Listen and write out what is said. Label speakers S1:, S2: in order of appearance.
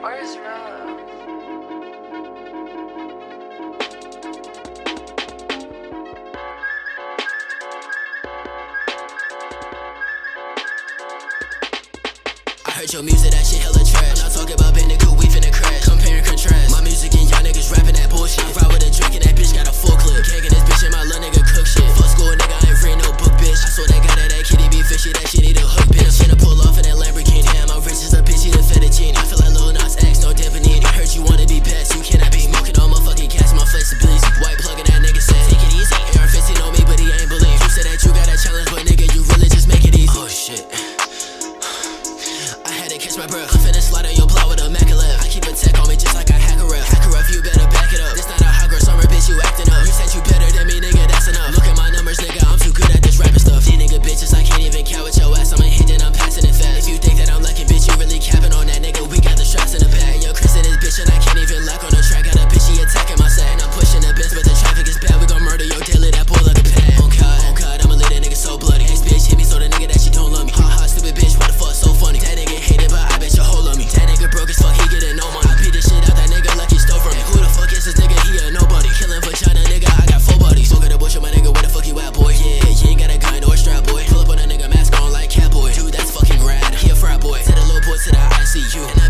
S1: Where's
S2: I heard your music, that shit hella trash. Not talking about Bandicoot, we finna crash. Comparing my breath. I'm finna your plot with a Mac I keep a tech on me just like a hacker rep. you.